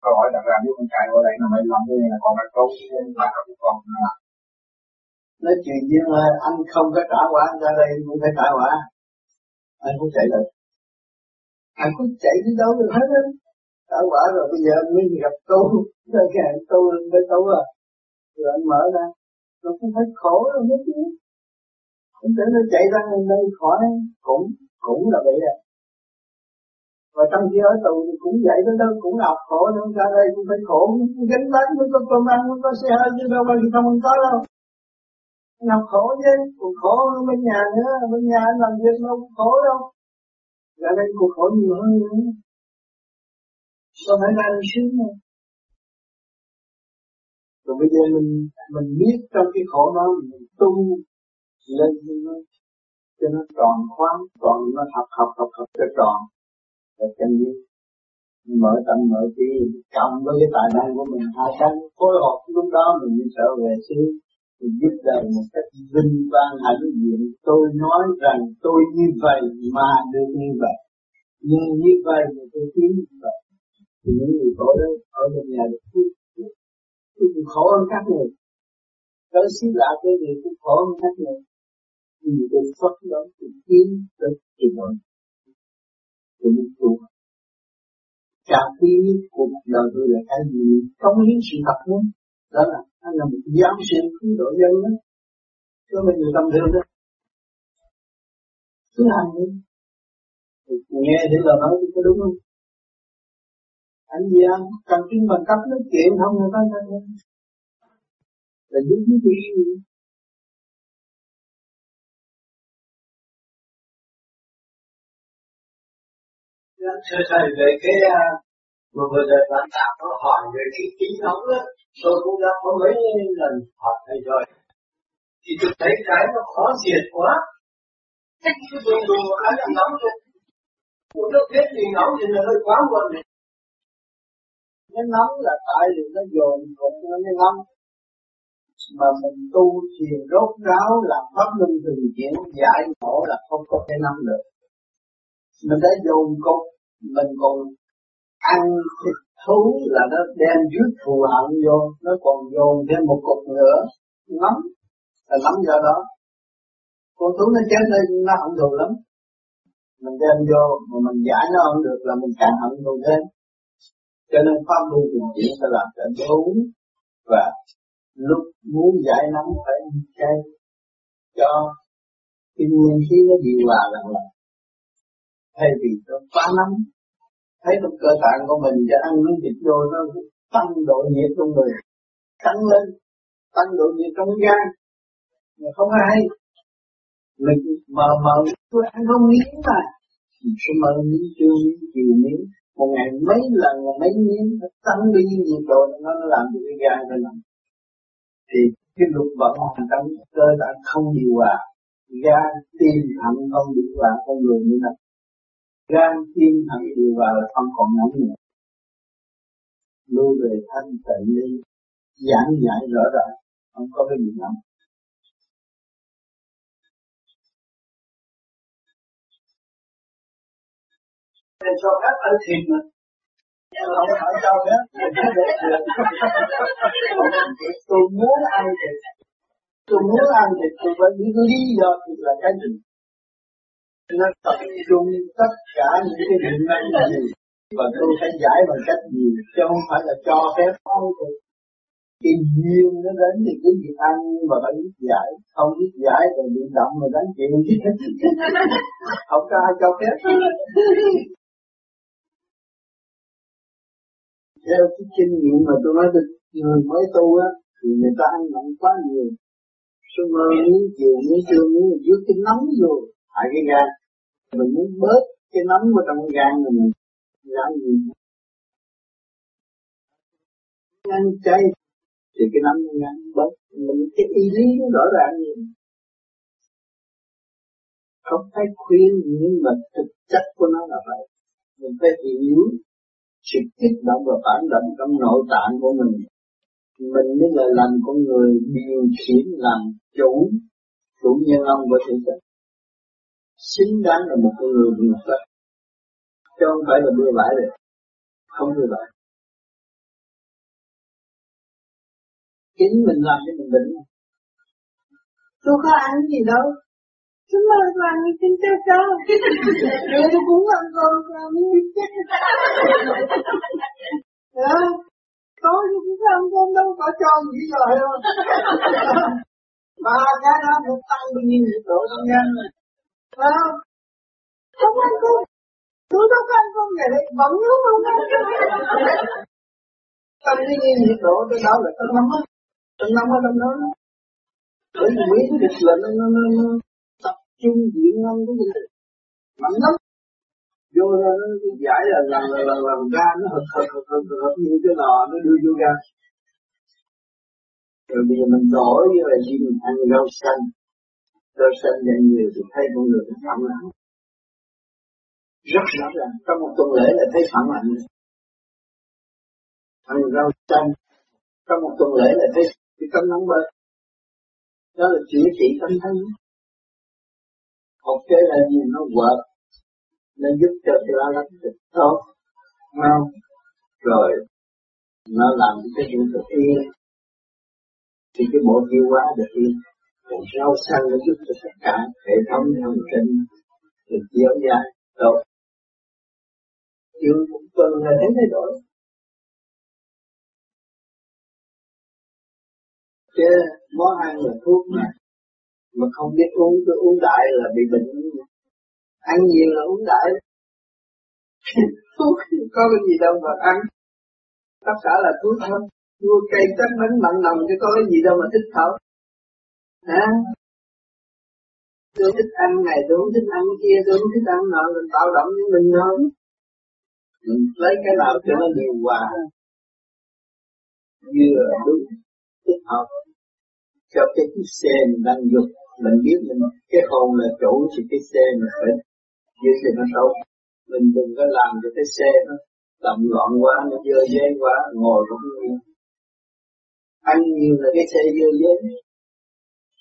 câu hỏi đặt ra nếu con chạy qua đây là mày làm cái này là còn là câu là không còn là
nói chuyện với mà anh không có trả quả ra đây cũng phải trả quả. Anh cũng chạy được. Anh cũng chạy đi đâu được hết á trả quả rồi bây giờ mới gặp tu, rồi cái tu tu với tu à rồi anh mở ra. Nó cũng phải khổ rồi mới chứ. Không thể nó chạy ra nơi khỏi cũng cũng là vậy à. Và trong khi ở tù thì cũng vậy đó đâu cũng học khổ nữa ra đây cũng phải khổ. Gánh vác mới có cơm ăn mới có xe hơi chứ đâu mà không có đâu. Học khổ chứ còn khổ hơn bên nhà nữa. Bên nhà anh làm việc đâu khổ đâu. Ra đây cuộc khổ nhiều hơn nữa sao phải ra đi sướng không? rồi bây giờ mình mình biết trong cái khổ đó mình tu lên nó, cho nó tròn khoáng, tròn nó học học học học cho tròn. Để chân như mở tâm, mở trí cộng với cái tài năng của mình hai cái phối hợp lúc đó mình mới trở về xứ mình giúp đời một cách vinh quang hãnh diện. Tôi nói rằng tôi như vậy mà được như vậy. Nhưng như vậy mà tôi tiến như vậy thì những người khổ đó ở bên nhà được phước tôi cũng khổ hơn các người. Tới xí lạ cái gì cũng khổ hơn các người. Nhưng tôi phát đó tôi tiến tới kỳ rồi tôi muốn tu. Càng khi cuộc đời tôi là cái gì? Công hiến sự thật luôn đó là anh là một giám sinh cứu độ dân đó. Cho mình người tâm thương đó. Cứ hành đi nghe thì lời nói có đúng không? Anh gì anh? Cần kinh bằng cấp nói chuyện không? Người ta nghe là đúng cái gì
thưa thầy, về cái à, mà vừa rồi bạn đạo có hỏi về cái kính thống đó tôi cũng đã có mấy lần hỏi thầy rồi. Thì tôi thấy cái nó khó diệt quá. Cái dùng dùng một cái là nóng thôi một nước hết thì nóng thì là hơi quá muộn này
nó nóng là tại vì nó dồn cục nó mới nóng. Mà mình tu thiền rốt ráo làm pháp luân thường chuyển giải khổ là không có thể nắm được. Mình đã dồn cục mình còn ăn thịt thú là nó đem dưới thù hận vô, nó còn dồn thêm một cục nữa. Nóng, là nóng do đó. Con thú nó chết lên, nó hận thù lắm. Mình đem vô, mà mình giải nó không được là mình càng hận thù thêm cho nên pháp luân thường chuyển sẽ làm cho đúng và lúc muốn giải nóng phải ăn chay cho cái nguyên khí nó điều hòa lần lần thay vì nó quá nóng, thấy trong cơ tạng của mình và ăn miếng thịt vô nó tăng độ nhiệt trong người, tăng lên, tăng độ nhiệt trong gan. Mà không ai, mình mờ mờ tôi ăn không miếng mà sẽ mờ miếng chưa miếng, chiều miếng một ngày mấy lần là mấy miếng nó tăng đi nhiệt độ nó nó làm được cái gan rồi nằm thì cái luật vận hành trong cơ tạng không điều hòa, gan tim thận không điều hòa con người như này gan tim thận điều hòa là không còn nóng nữa. Lưu về thanh tịnh đi, giảng giải rõ ràng, không có cái gì nóng.
Nên cho phép ăn thịt mà không phải cho phép
tôi muốn ăn thịt tôi muốn ăn thịt tôi phải biết lý do thịt là cái gì? Nó tập trung tất cả những cái định năng gì? Và tôi phải giải bằng cách gì? Chứ không phải là cho phép ăn thịt cái duyên nó đến thì cứ việc ăn mà phải biết giải. Không biết giải thì bị động mà đánh chịu. Chứ không có ai cho phép. Theo cái kinh nghiệm mà tôi nói được người mới tu á, thì người ta ăn nặng quá nhiều. Xong rồi miếng chiều, miếng trưa miếng dưới cái nóng rồi, hại cái gan. Mình muốn bớt cái nóng vào trong gan mình. Làm gì? Ăn chay thì cái nấm gan bớt. Mình cái ý lý nó rõ ràng gì không phải khuyên, nhưng mà thực chất của nó là vậy. Mình phải hiểu sự kích động và phản động trong nội tạng của mình. Mình mới là làm con người, điều khiển làm chủ chủ nhân ông của thế giới. Xứng đáng là một con người bình phật chứ không phải là bừa bãi được. Không bừa bãi. Chính mình làm cho mình bệnh. Tôi có ăn gì đâu. Chúng ta làm như chính cho cho Rồi tôi cũng ăn con làm như chết Dạ Có như cũng ăn con đâu có cho gì rồi Mà cái đó một tăng bao nhiêu nhiệt độ trong nhân Phải không? Không ăn con Tôi đâu có ăn con này bận lắm không ăn Tăng bao nhiêu nhiệt độ tôi đâu là tôi nắm á. Tôi nắm ở trong đó. Bởi vì cái là nó, nó, nó, nó trung diện ngân của mình. Mạnh lắm vô ra nó giải là lần lần lần lần ra, nó hợp hợp hợp hợp hợp như cái lò nó đưa vô ra. Rồi bây giờ mình đổi như là gì, mình ăn rau xanh. Rau xanh dạy nhiều thì thấy con người nó phản lặng rất rõ ràng, trong một tuần lễ là thấy phản lặng ăn rau xanh, trong một tuần lễ là thấy cái tâm nóng bớt đó là chữa trị tâm thân học kế là gì? Nó quật nó giúp cho cái lá lách được tốt không? Rồi, nó làm cái chuyện được yên thì cái bộ tiêu hóa được yên còn rau xanh nó giúp cho tất cả hệ thống thần kinh được dẻo dai, tốt. Chịu một tuần là thấy thay đổi. Chứ món ăn là thuốc mà mà không biết uống, cứ uống đại là bị bệnh. Ăn nhiều là uống đại. Thuốc có cái gì đâu mà ăn. Tất cả là thuốc thôi chua cây chắc bánh mặn nồng chứ có cái gì đâu mà thích thở. Hả? Tôi thích ăn này, tôi không thích ăn kia, tôi không thích ăn nọ mình tạo động với mình thôi. Mình lấy cái nào cho nó điều hòa. Vừa đúng thích hợp cho cái chiếc xe mình đang dùng mình biết mình cái hồn là chủ thì cái xe mình phải giữ thì nó tốt. Mình đừng có làm cho cái xe nó lầm loạn quá, nó dơ dây quá, ngồi cũng như ăn nhiều là cái xe dơ dây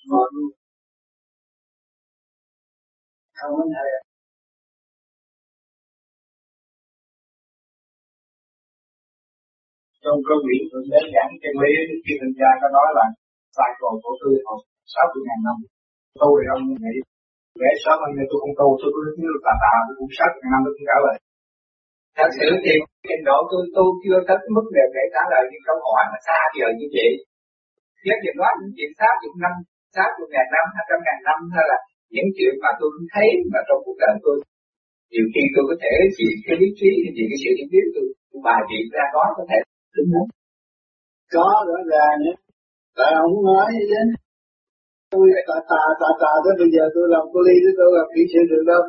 ngồi không có này
trong câu chuyện tôi đơn giảng cái lý khi mình ra có nói là cycle của tôi học sáu mươi ngàn năm tu thì ông nghĩ để mươi ngày tôi không tu tôi cứ như tà tà tôi cũng sáu ngàn năm tôi cũng trả lời. Thật sự thì trình độ tôi tu chưa tới mức để để trả lời những câu hỏi mà xa giờ như vậy. Nếu như nói những chuyện sáu chục năm sáu chục ngàn năm hai trăm ngàn năm hay là những chuyện mà tôi không thấy mà trong cuộc đời tôi. Nhiều khi tôi có thể chỉ cái lý trí thì cái sự hiểu biết tôi, tôi bài biện ra đó có thể đúng không
có rõ ràng nhé tại ông nói chứ tôi tà tà tà tà tới bây giờ tôi làm cô ly tôi làm kỹ sư được đâu.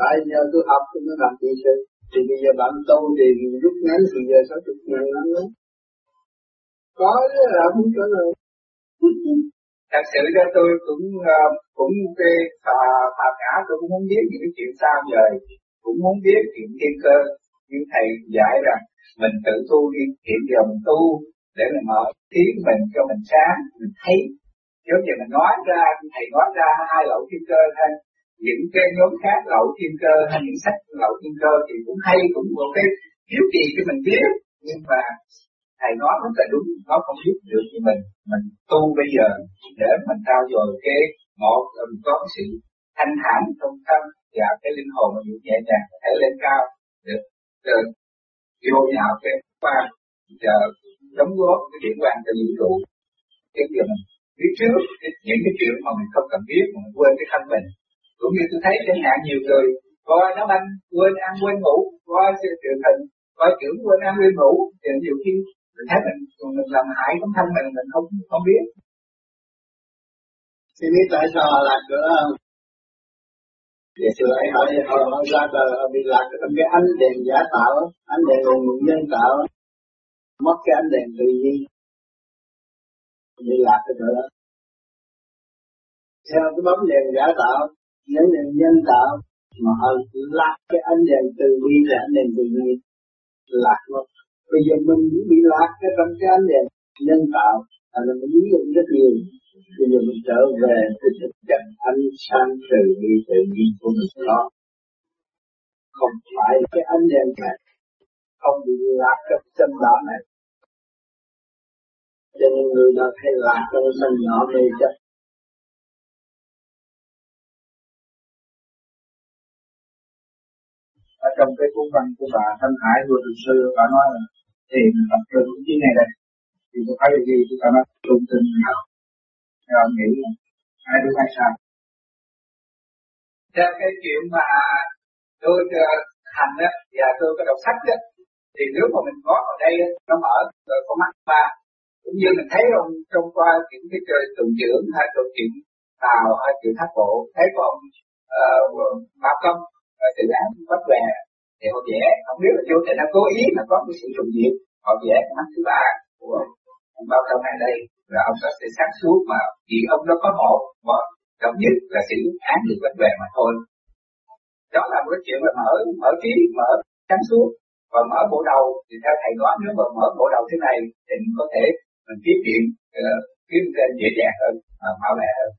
Tại nhờ tôi học tôi mới làm kỹ sư. Thì bây giờ bạn tu thì rút ngắn thì giờ sáu chục ngàn lắm đó? Có chứ là không có rồi,
thật sự ra tôi cũng ờ, cũng cái phà phà cả tôi cũng muốn biết những chuyện sao giờ cũng muốn biết chuyện thiên cơ. Nhưng thầy giải rằng mình tự tu đi hiện giờ mình tu để mình mở tiếng mình cho mình sáng mình thấy giống như mình nói ra, thầy nói ra hai lậu thiên cơ hay những cái nhóm khác lậu thiên cơ hay những sách lậu thiên cơ thì cũng hay, cũng một cái hiếu kỳ cho mình biết. Nhưng mà thầy nói rất là đúng, nó không giúp được như mình. Mình tu bây giờ để mình trao dồi cái một là mình có sự thanh thản trong tâm và cái linh hồn mình nhẹ nhàng, có thể lên cao được được vô nhạo cái qua giờ đóng góp cái điện quan cho vũ trụ cái giờ mình biết trước những cái chuyện mà mình không cần biết mà mình quên cái thân mình. Cũng như tôi thấy chẳng hạn nhiều người coi nó anh quên ăn quên ngủ. Coi truyền hình coi trưởng quên ăn quên ngủ. Thì nhiều khi mình thấy mình mình làm hại trong thân mình mình không không biết.
Thì biết tại sao là cửa không? Vậy xưa ấy hỏi họ, họ ra đời họ bị lạc trong cái ánh đèn giả tạo, ánh đèn là nhân tạo, mất cái ánh đèn tự nhiên, bị lạc cái chỗ đó. Theo cái bóng đèn giả tạo, nhấn đèn nhân tạo, mà họ lạc cái ánh đèn từ bi là ánh đèn từ bi lạc mất. Bây giờ mình cũng bị lạc cái trong cái ánh đèn nhân tạo, là mình lý luận rất nhiều bây giờ mình trở về cái thực chất ánh sáng từ bi tự nhiên của mình đó không phải cái ánh đèn này không bị lạc trong tâm đạo này cho nên người ta thấy lạc trong sân nhỏ mê chấp.
Ở trong cái cuốn văn của bà Thanh Hải vừa từ sư bà nói là thiền tập trung cái này đây. Thì tôi thấy là gì? Chúng ta nói trung tinh nào? Theo ông nghĩ ai đúng, ai sao
theo cái chuyện mà tôi ờ, hành á, và tôi có đọc sách á, thì nếu mà mình có ở đây nó mở, rồi có mắt ba cũng như mình thấy ông trong qua những cái trời tuần dưỡng hay câu chuyện tàu hay chuyện thác bộ thấy có ông ờ, uh, ba công ờ, tự án bắt về thì họ vẽ. Không biết là chủ tịch nó cố ý là có cái sự trùng diệt họ vẽ mắt thứ ba của ông bao công này đây là ông đó sẽ sáng suốt mà vì ông đó có một mà trọng nhất là sự án được bắt về mà thôi. Đó là một cái chuyện là mở mở trí mở sáng suốt và mở bộ đầu. Thì theo thầy nói nếu mà mở bộ đầu thế này thì mình có thể mình tiếp chuyện uh, ờ, kiếm trên dễ dàng hơn uh, mau lẹ hơn.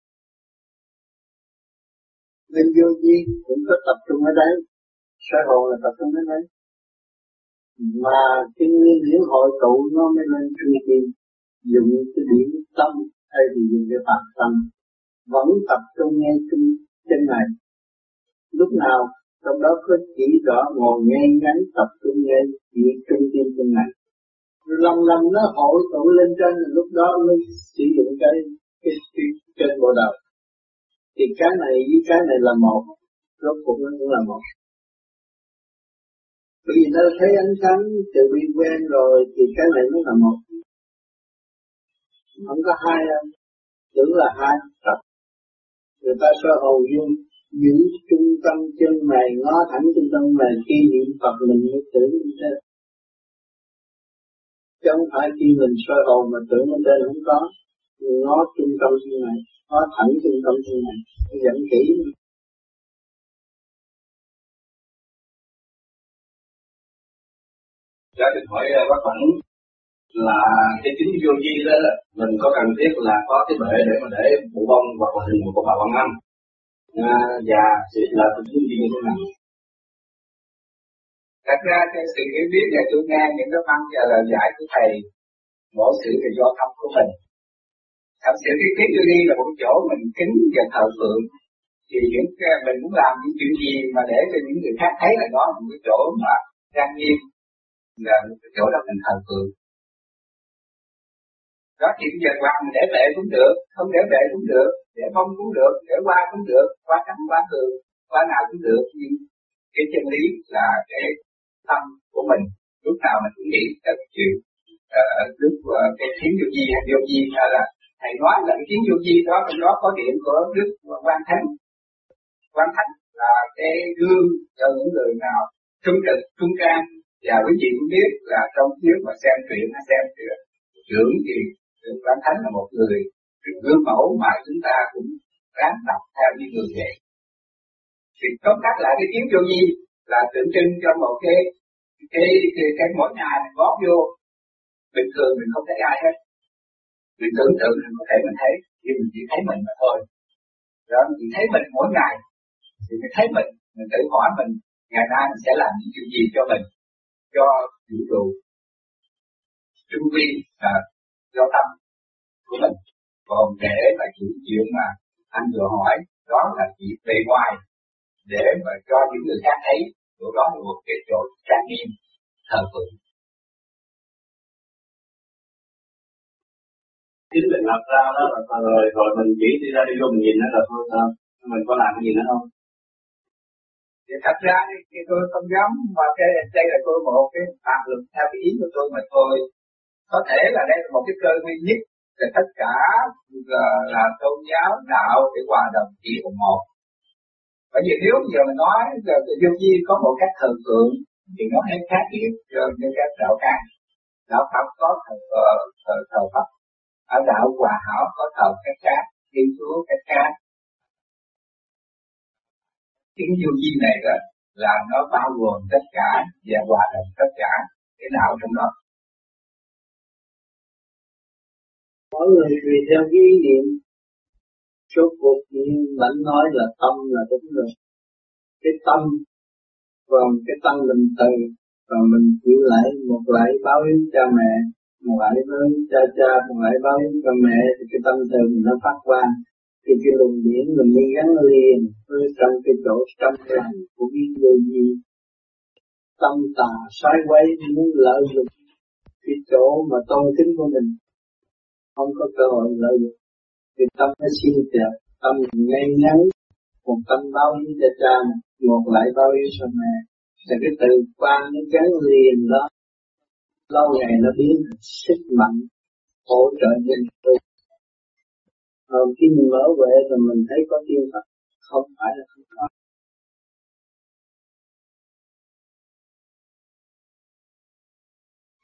Linh vô vi cũng có tập trung ở đấy. Sơ hồn là tập trung ở đấy. Mà cái nguyên điểm hội tụ nó mới lên trung kim Dùng cái điểm tâm hay vì dùng cái phạt tâm. Vẫn tập trung nghe chung trên này. Lúc nào trong đó có chỉ rõ ngồi nghe ngắn tập trung nghe chỉ trung tâm trên này lần lần nó hội tụ lên trên lúc đó mới sử dụng cái cái, cái trên bộ đầu thì cái này với cái này là một rốt cuộc nó cũng là một. Bởi vì nó thấy ánh sáng từ bi quen rồi thì cái này nó là một. Không có hai đâu tưởng là hai tập người ta soi hồn dung giữ trung tâm chân mày ngó thẳng trung tâm mày khi niệm Phật mình mới tưởng như thế chứ không phải khi mình soi hồn mà tưởng bên trên không có. Nó trung tâm như này nó thẳng trung tâm như này dẫn kỹ.
Cho được hỏi à, bác Phẳng là cái chính vô vi đó mình có cần thiết là có cái bể để mà để bộ bông hoặc là hình của bà Văn Anh. À, và sẽ là cái chính vi như thế nào?
Thật ra theo sự hiểu biết này tôi nghe những cái văn và lời giải của thầy, mỗi sự là do tâm của mình. Thật sự cái kiến tư đi là một chỗ mình kính và thờ phượng, thì những mình muốn làm những chuyện gì mà để cho những người khác thấy là đó là một cái chỗ mà trang nghiêm, là một cái chỗ đó mình thờ phượng. Đó, thì bây giờ hoặc mình để bệ cũng được, không để bệ cũng được, để phong cũng được, để qua cũng được qua trắng qua thường qua nào cũng được. Nhưng cái chân lý là cái tâm của mình. Lúc nào mình cũng nghĩ tới chuyện uh, lúc uh, cái kiến vô di hay vô di hay là thầy nói là cái kiến vô di đó trong đó có điểm của đức quan thánh. Quan thánh là cái gương cho những người nào trung trực trung can và quý vị cũng biết là trong nếu mà xem truyện hay xem truyện trưởng thì quan thánh là một người gương mẫu mà chúng ta cũng ráng tập theo như người vậy thì tóm tắt lại cái kiến vô di là tượng trưng cho một cái cái cái, cái mỗi ngày mình góp vô. Bình thường mình không thấy ai hết. Mình tưởng tượng mình có thể mình thấy nhưng mình chỉ thấy mình mà thôi. Đó mình chỉ thấy mình mỗi ngày. Thì mình thấy mình mình tự hỏi mình ngày nay mình sẽ làm những chuyện gì cho mình cho vũ trụ trung vi là do tâm của mình. Còn để là những chuyện mà anh vừa hỏi đó là chỉ bề ngoài để mà cho những người khác thấy chỗ đó là một cái chỗ trang nghiêm thờ phượng.
Chính mình lập ra đó là rồi rồi mình chỉ đi ra đi vô mình nhìn nó là thôi sao? Mình có làm cái gì nữa không?
Thì thật ra thì tôi không dám mà cái đây là tôi một cái bàn luận theo cái ý của tôi mà thôi. Có thể là đây là một cái cơ duy nhất là tất cả là, là tôn giáo đạo để hòa đồng chỉ một bởi vì nếu giờ mình nói giờ vô vi có một cách thờ tượng thì nó hay khác biệt rồi như các đạo khác đạo Phật có thờ thờ thờ, thờ Phật. Ở đạo Hòa Hảo có thờ cách khác Thiên Chúa cách khác tiếng vô vi này đó là nó bao gồm tất cả và hòa đồng tất cả cái đạo trong đó.
Mỗi người tùy theo cái ý niệm số cuộc nhưng vẫn nói là tâm là đúng rồi. Cái tâm, còn cái tâm mình từ và mình chịu lại một lại báo hiếu cha mẹ, một lại báo hiếu cha cha, một lại báo hiếu cha mẹ, thì cái tâm từ mình nó phát quang thì cái luồng điển mình đi gắn liền với trong cái chỗ trong lành của cái vô gì. Tâm tà sai quay, muốn lợi dụng cái chỗ mà tôn kính của mình. Không có cơ hội lợi dụng thì tâm nó xin đẹp tâm ngay ngắn một tâm bao nhiêu cho cha một lại bao nhiêu cho mẹ. Thì cái từ quan nó gắn liền đó lâu ngày nó biến thành sức mạnh hỗ trợ nhân tu. Ờ, khi mình mở huệ rồi mình thấy có tiên Phật không phải là không có.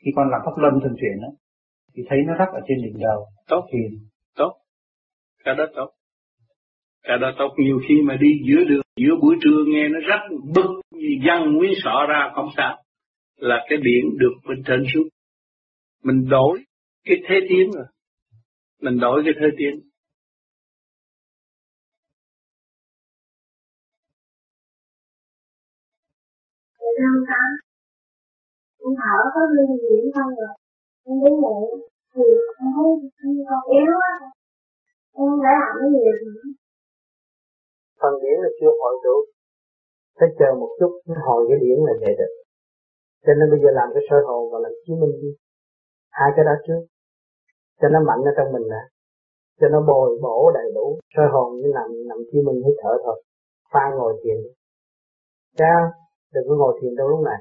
Khi con làm pháp luân thường chuyển đó thì thấy nó rắc ở trên đỉnh đầu.
Tốt.
Thì
tốt cái đó tốt. Cái đó tốt. Nhiều khi mà đi giữa đường, giữa buổi trưa nghe nó rất bực như văng nguyên sọ ra không sao, là cái biển được bình trên xuống. Mình đổi cái thế tiến rồi. Mình đổi cái thế tiến.
Năm tám. Con thở có liên diễn không rồi con đứng dậy thì con thấy con yếu á con đã làm cái gì
phần điển là chưa hội đủ phải chờ một chút nó hồi cái điển là về được. Cho nên bây giờ làm cái soi hồn và làm chứng minh đi. Hai cái đó trước. Cho nó mạnh ở trong mình nè. Cho nó bồi bổ đầy đủ. Soi hồn như nằm nằm chiếu minh hít thở thôi. Pha ngồi thiền. Cha đừng có ngồi thiền đâu lúc này.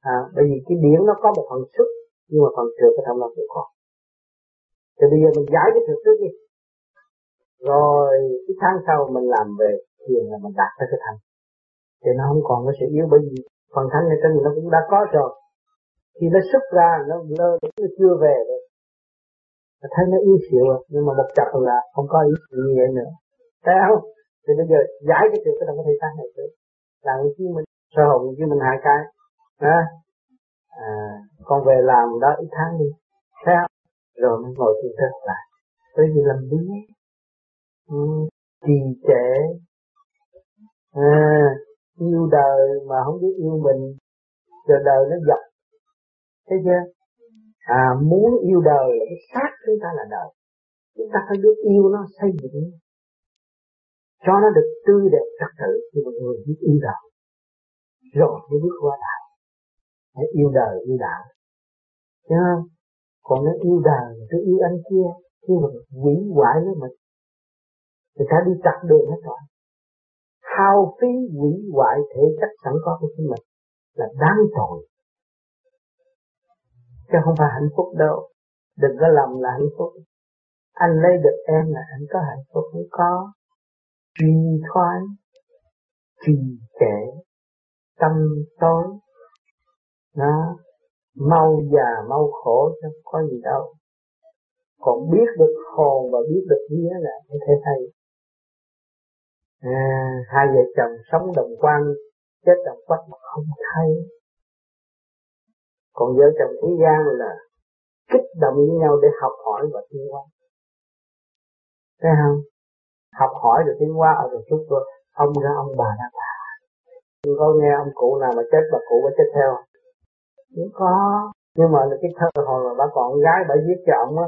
À, bởi vì cái điển nó có một phần sức nhưng mà phần trượt cái tham lam được có. Thì bây giờ mình giải cái trượt trước đi rồi cái tháng sau mình làm về thiền là mình đạt tới cái thành thì nó không còn cái sự yếu bởi vì phần thanh này trên nó cũng đã có rồi. Khi nó xuất ra nó lơ nó chưa về rồi nó thấy nó yếu xịu rồi nhưng mà một chập là không có yếu như vậy nữa. Thấy không? Thì bây giờ giải cái chuyện cái đồng có thể sáng này được làm cái chứ mình sơ hồn chứ mình hai cái. À, à, con về làm đó ít tháng đi. Thấy không? Rồi mới ngồi thiền thức lại. Bởi vì làm biến trì trệ. À, yêu đời mà không biết yêu mình rồi đời nó dập. Thấy chưa? À muốn yêu đời là cái xác chúng ta là đời. Chúng ta phải biết yêu nó xây dựng cho nó được tươi đẹp trật tự thì một người biết yêu đời. Rồi mới bước qua đạo hãy yêu đời yêu đạo. Thấy không? còn nó yêu đời tôi yêu anh kia nhưng mà quỷ hoại nó mà người ta đi chặt đường hết rồi. Hao phí hủy hoại thể chất sẵn có của chính mình là đáng tội. Chứ không phải hạnh phúc đâu. Đừng có lầm là hạnh phúc. Anh lấy được em là anh có hạnh phúc không có. Suy thoái, trì trệ, tâm tối. Nó mau già, mau khổ, chứ có gì đâu. Còn biết được hồn và biết được vía là có thể này à, hai vợ chồng sống đồng quan chết đồng quách mà không thay. còn vợ chồng thế gian là kích động với nhau để học hỏi và tiến hóa. Thấy không? Học hỏi rồi tiến hóa ở rồi chút rồi ông ra ông bà ra bà. Nhưng có nghe ông cụ nào mà chết bà cụ có chết theo. Không có. Nhưng mà cái thơ hồi mà bà còn gái bà giết cho ông á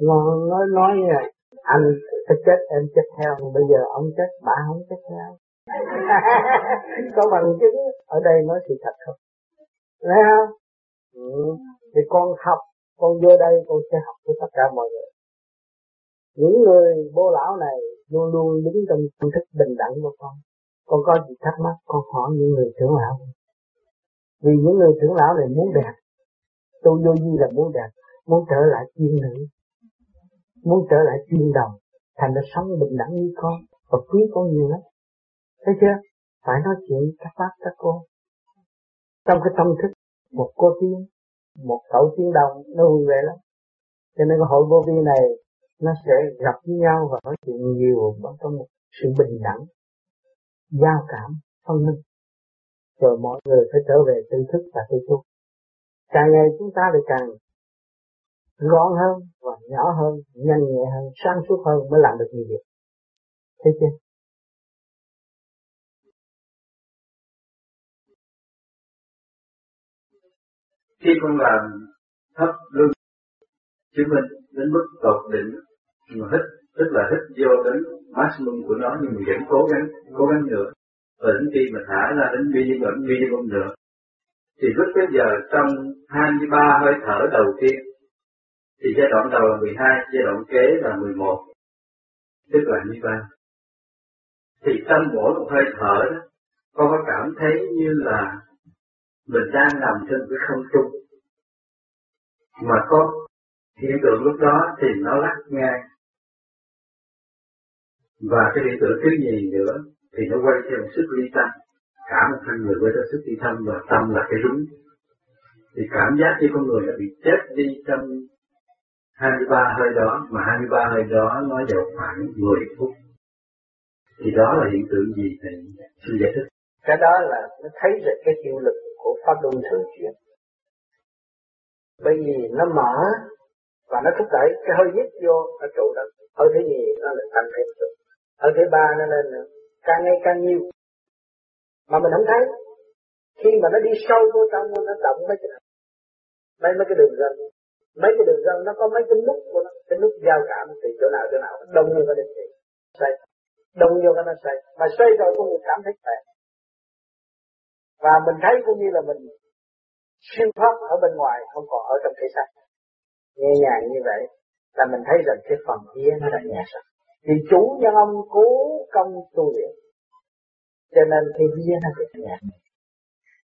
nói nói như này anh sẽ chết, em chết theo. Bây giờ ông chết, bà không chết theo. Có bằng chứng ở đây nói sự thật không? Thấy không? Ừ. thì con học, con vô đây, con sẽ học với tất cả mọi người. Những người bố lão này luôn luôn đứng trong tâm thức bình đẳng của con. Con có gì thắc mắc, con hỏi những người trưởng lão. Vì những người trưởng lão này muốn đẹp. Tôi vô duy là muốn đẹp, muốn trở lại chuyên nữ muốn trở lại chuyên đồng, thành ra sống bình đẳng như con, và quý con nhiều lắm. Thấy chưa? Phải nói chuyện các bác, các cô. Trong cái tâm thức, một cô tiên, một cậu tiên đồng, nó vui vẻ lắm. Cho nên cái hội vô vi này, nó sẽ gặp với nhau và nói chuyện nhiều trong một sự bình đẳng, giao cảm phân minh. Rồi mọi người phải trở về tự thức và tự tu. Càng ngày chúng ta thì càng gọn hơn và nhỏ hơn, nhanh nhẹ hơn, sáng suốt hơn mới làm được nhiều việc. Thấy chưa?
Khi con làm thấp lưng, chứng minh đến mức tột đỉnh mà hít, tức là hít vô đến maximum của nó, nhưng mình vẫn cố gắng cố gắng nữa. Và đến khi mà thả ra đến minimum minimum nữa, thì lúc bây giờ trong 23 hơi thở đầu tiên thì giai đoạn đầu là 12 giai đoạn kế là 11 tức là 23 thì trong mỗi một hơi thở đó, con có cảm thấy như là mình đang nằm trên cái không trung. Mà có hiện tượng lúc đó thì nó lắc ngang. Và cái hiện tượng thứ gì nữa thì nó quay theo một sức ly tâm. Cả một thân người quay theo sức ly tâm và tâm là cái rúng. Thì cảm giác như con người đã bị chết đi trong 23 hơi đó, mà 23 hơi đó nó vào khoảng 10 phút. Thì đó là hiện tượng gì thầy xin giải thích.
Cái đó là nó thấy được cái hiệu lực của pháp luân thường chuyển. Bởi vì nó mở và nó thúc đẩy, cái hơi nhất vô ở trụ đó. Hơi thứ gì nó lại tăng thêm được hơi thứ ba nó lên nữa. Càng ngày càng nhiều. Mà mình không thấy. Khi mà nó đi sâu vô trong, nó động mấy cái mấy mấy cái đường ra mấy cái đường gân nó có mấy cái nút của nó. Cái nút giao cảm từ chỗ nào chỗ nào. Đông vô cái định xoay. Đông vô cái nó xoay. Mà xoay rồi con người cảm thấy khỏe. Và mình thấy cũng như là mình siêu thoát ở bên ngoài, không còn ở trong thể xác. Nhẹ nhàng như vậy, là mình thấy rằng cái phần kia nó đã nhẹ rồi. Thì chủ nhân ông cố công tu luyện. Cho nên cái vía nó được nhẹ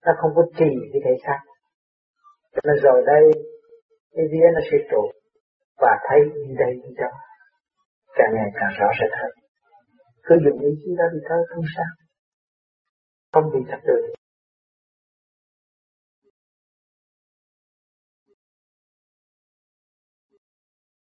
nó không có trì cái thể xác. Cho nên rồi đây cái vía nó sẽ trụ và thấy như đây như đó, càng ngày càng rõ rệt hơn. Cứ dùng ý chí đó đi thôi, không sao. Không bị thật được